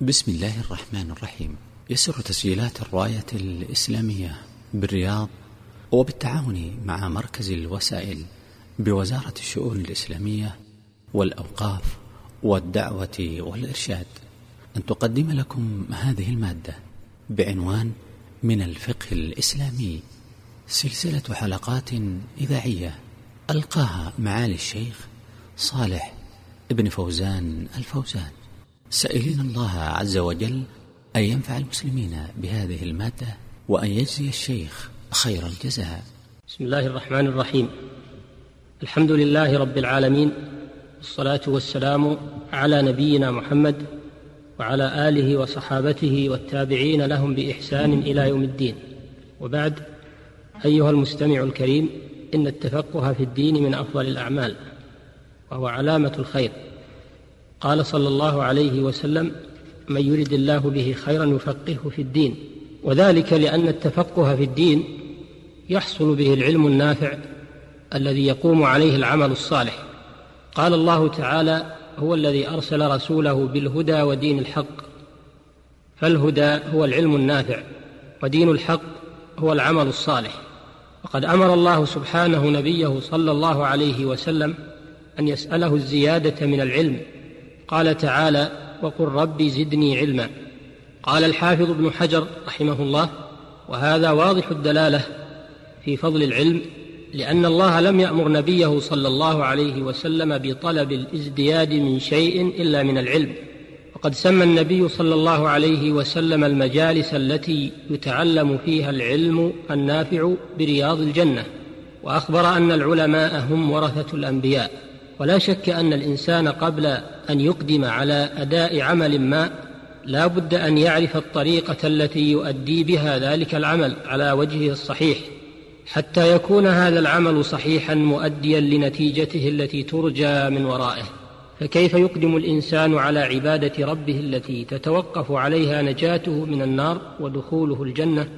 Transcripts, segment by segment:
بسم الله الرحمن الرحيم. يسر تسجيلات الراية الإسلامية بالرياض وبالتعاون مع مركز الوسائل بوزارة الشؤون الإسلامية والأوقاف والدعوة والإرشاد. أن تقدم لكم هذه المادة بعنوان من الفقه الإسلامي سلسلة حلقات إذاعية ألقاها معالي الشيخ صالح ابن فوزان الفوزان. سائلين الله عز وجل أن ينفع المسلمين بهذه المادة وأن يجزي الشيخ خير الجزاء. بسم الله الرحمن الرحيم. الحمد لله رب العالمين والصلاة والسلام على نبينا محمد وعلى آله وصحابته والتابعين لهم بإحسان إلى يوم الدين. وبعد أيها المستمع الكريم إن التفقه في الدين من أفضل الأعمال وهو علامة الخير. قال صلى الله عليه وسلم من يرد الله به خيرا يفقهه في الدين وذلك لأن التفقه في الدين يحصل به العلم النافع الذي يقوم عليه العمل الصالح. قال الله تعالى هو الذي أرسل رسوله بالهدى ودين الحق فالهدى هو العلم النافع ودين الحق هو العمل الصالح. وقد أمر الله سبحانه نبيه صلى الله عليه وسلم أن يسأله الزيادة من العلم قال تعالى وقل رب زدني علما. قال الحافظ ابن حجر رحمه الله وهذا واضح الدلالة في فضل العلم لأن الله لم يأمر نبيه صلى الله عليه وسلم بطلب الازدياد من شيء إلا من العلم. وقد سمى النبي صلى الله عليه وسلم المجالس التي يتعلم فيها العلم النافع برياض الجنة وأخبر أن العلماء هم ورثة الأنبياء. ولا شك أن الإنسان قبل أن يقدم على أداء عمل ما لا بد أن يعرف الطريقة التي يؤدي بها ذلك العمل على وجهه الصحيح حتى يكون هذا العمل صحيحا مؤديا لنتيجته التي ترجى من ورائه. فكيف يقدم الإنسان على عبادة ربه التي تتوقف عليها نجاته من النار ودخوله الجنة؟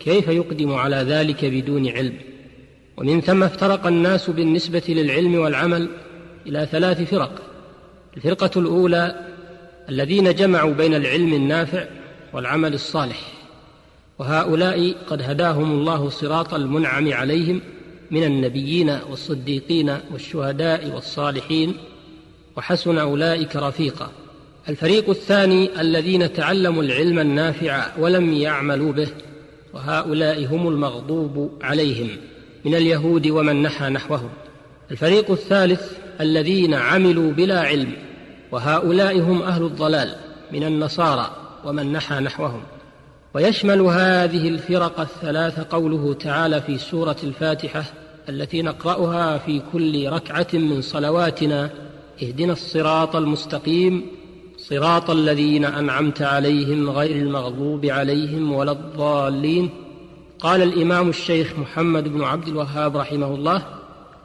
كيف يقدم على ذلك بدون علم؟ ومن ثم افترق الناس بالنسبة للعلم والعمل إلى ثلاث فرق. الفرقة الأولى الذين جمعوا بين العلم النافع والعمل الصالح وهؤلاء قد هداهم الله صراط المنعم عليهم من النبيين والصديقين والشهداء والصالحين وحسن أولئك رفيقا. الفريق الثاني الذين تعلموا العلم النافع ولم يعملوا به وهؤلاء هم المغضوب عليهم من اليهود ومن نحى نحوهم. الفريق الثالث الذين عملوا بلا علم وهؤلاء هم أهل الضلال من النصارى ومن نحى نحوهم. ويشمل هذه الفرق الثلاث قوله تعالى في سورة الفاتحة التي نقرأها في كل ركعة من صلواتنا اهدنا الصراط المستقيم صراط الذين أنعمت عليهم غير المغضوب عليهم ولا الضالين قال الإمام الشيخ محمد بن عبد الوهاب رحمه الله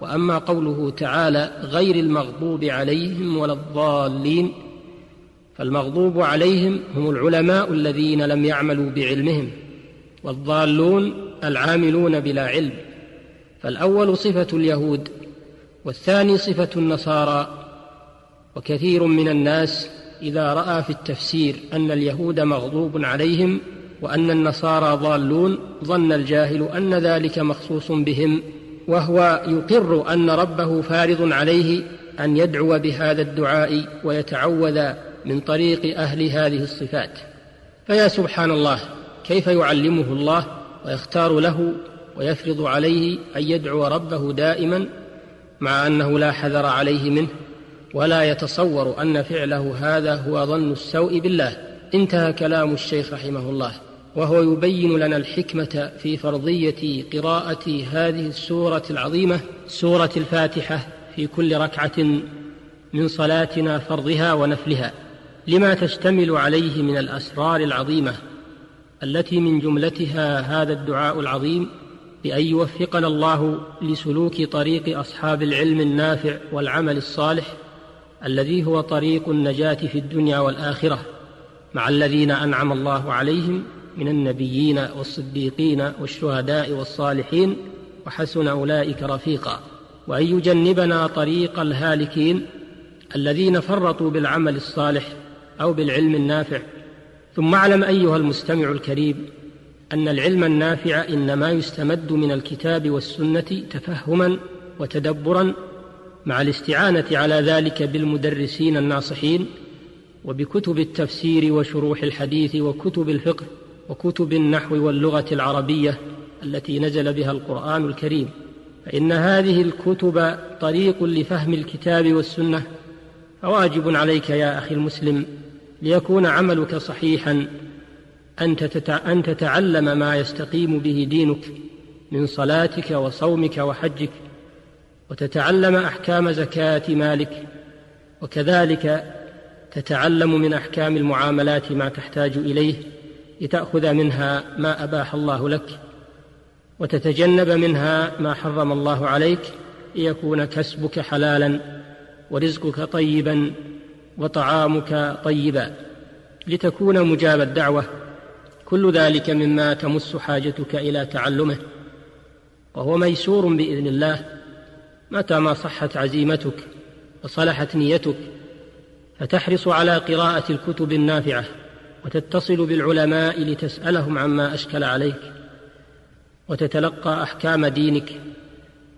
وأما قوله تعالى غير المغضوب عليهم ولا الضالين فالمغضوب عليهم هم العلماء الذين لم يعملوا بعلمهم والضالون العاملون بلا علم فالأول صفة اليهود والثاني صفة النصارى وكثير من الناس إذا رأى في التفسير أن اليهود مغضوب عليهم وأن النصارى ضالون ظن الجاهل أن ذلك مخصوص بهم. وهو يقر أن ربه فارض عليه أن يدعو بهذا الدعاء ويتعوذ من طريق أهل هذه الصفات. فيا سبحان الله كيف يعلمه الله ويختار له ويفرض عليه أن يدعو ربه دائما مع أنه لا حذر عليه منه؟ ولا يتصور أن فعله هذا هو ظن السوء بالله. انتهى كلام الشيخ رحمه الله. وهو يبين لنا الحكمة في فرضية قراءة هذه السورة العظيمة سورة الفاتحة في كل ركعة من صلاتنا فرضها ونفلها لما تشتمل عليه من الأسرار العظيمة التي من جملتها هذا الدعاء العظيم بأن يوفقنا الله لسلوك طريق أصحاب العلم النافع والعمل الصالح الذي هو طريق النجاة في الدنيا والآخرة مع الذين أنعم الله عليهم من النبيين والصديقين والشهداء والصالحين وحسن أولئك رفيقا. وأن يجنبنا طريق الهالكين الذين فرطوا بالعمل الصالح أو بالعلم النافع. ثم اعلم أيها المستمع الكريم أن العلم النافع إنما يستمد من الكتاب والسنة تفهما وتدبرا مع الاستعانة على ذلك بالمدرسين الناصحين وبكتب التفسير وشروح الحديث وكتب الفقه. وكتب النحو واللغة العربية التي نزل بها القرآن الكريم. فإن هذه الكتب طريق لفهم الكتاب والسنة. فواجب عليك يا أخي المسلم ليكون عملك صحيحا. أن تتعلم ما يستقيم به دينك من صلاتك وصومك وحجك وتتعلم أحكام زكاة مالك وكذلك تتعلم من أحكام المعاملات ما تحتاج إليه. لتأخذ منها ما أباح الله لك وتتجنب منها ما حرم الله عليك ليكون كسبك حلالا ورزقك طيبا وطعامك طيبا. لتكون مجاب الدعوة كل ذلك مما تمس حاجتك إلى تعلمه. وهو ميسور بإذن الله متى ما صحت عزيمتك وصلحت نيتك فتحرص على قراءة الكتب النافعة. وتتصل بالعلماء لتسألهم عما أشكل عليك وتتلقى أحكام دينك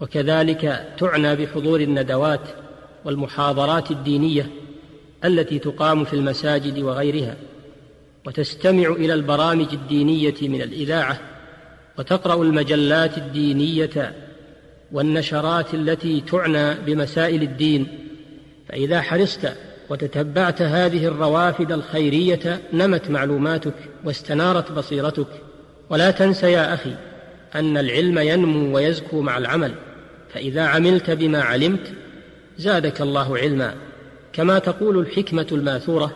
وكذلك تعنى بحضور الندوات والمحاضرات الدينية التي تقام في المساجد وغيرها وتستمع إلى البرامج الدينية من الإذاعة وتقرأ المجلات الدينية والنشرات التي تعنى بمسائل الدين. فإذا حرصت وتتبعت هذه الروافد الخيرية نمت معلوماتك واستنارت بصيرتك. ولا تنس يا أخي أن العلم ينمو ويزكو مع العمل فإذا عملت بما علمت زادك الله علما. كما تقول الحكمة الماثورة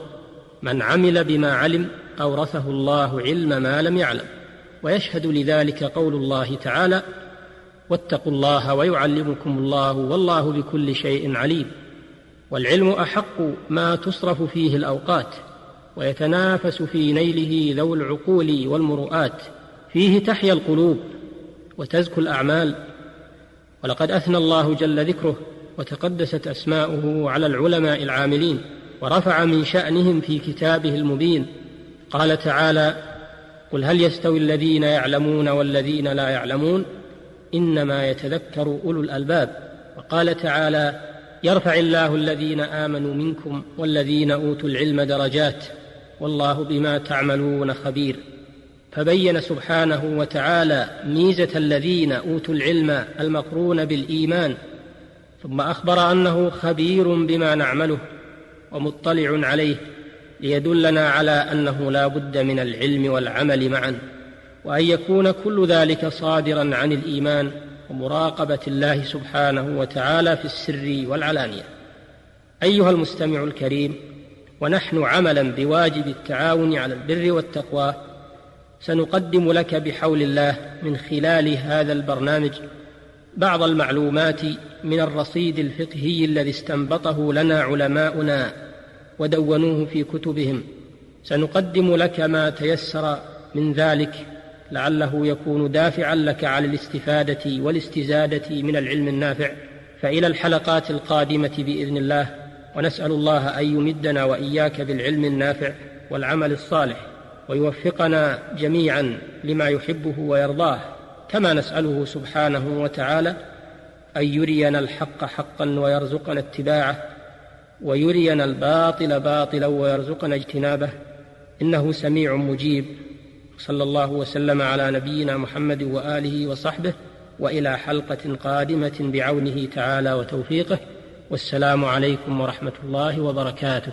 من عمل بما علم أورثه الله علم ما لم يعلم ويشهد لذلك قول الله تعالى واتقوا الله ويعلمكم الله والله بكل شيء عليم والعلم أحق ما تصرف فيه الأوقات ويتنافس في نيله ذو العقول والمروءات فيه تحيا القلوب وتزكو الأعمال. ولقد أثنى الله جل ذكره وتقدست أسماؤه على العلماء العاملين ورفع من شأنهم في كتابه المبين. قال تعالى قل هل يستوي الذين يعلمون والذين لا يعلمون؟ إنما يتذكر أولو الألباب. وقال تعالى يرفع الله الذين آمنوا منكم والذين أوتوا العلم درجات والله بما تعملون خبير. فبين سبحانه وتعالى ميزة الذين أوتوا العلم المقرون بالإيمان ثم أخبر أنه خبير بما نعمله ومطلع عليه ليدلنا على أنه لا بد من العلم والعمل معا وأن يكون كل ذلك صادرا عن الإيمان ومراقبة الله سبحانه وتعالى في السر والعلانية. أيها المستمع الكريم ونحن عملا بواجب التعاون على البر والتقوى سنقدم لك بحول الله من خلال هذا البرنامج بعض المعلومات من الرصيد الفقهي الذي استنبطه لنا علماؤنا ودونوه في كتبهم. سنقدم لك ما تيسر من ذلك لعله يكون دافعا لك على الاستفادة والاستزادة من العلم النافع. فإلى الحلقات القادمة بإذن الله ونسأل الله أن يمدنا وإياك بالعلم النافع والعمل الصالح ويوفقنا جميعا لما يحبه ويرضاه. كما نسأله سبحانه وتعالى أن يرينا الحق حقا ويرزقنا اتباعه ويرينا الباطل باطلا ويرزقنا اجتنابه. إنه سميع مجيب. صلى الله وسلم على نبينا محمد وآله وصحبه وإلى حلقة قادمة بعونه تعالى وتوفيقه والسلام عليكم ورحمة الله وبركاته.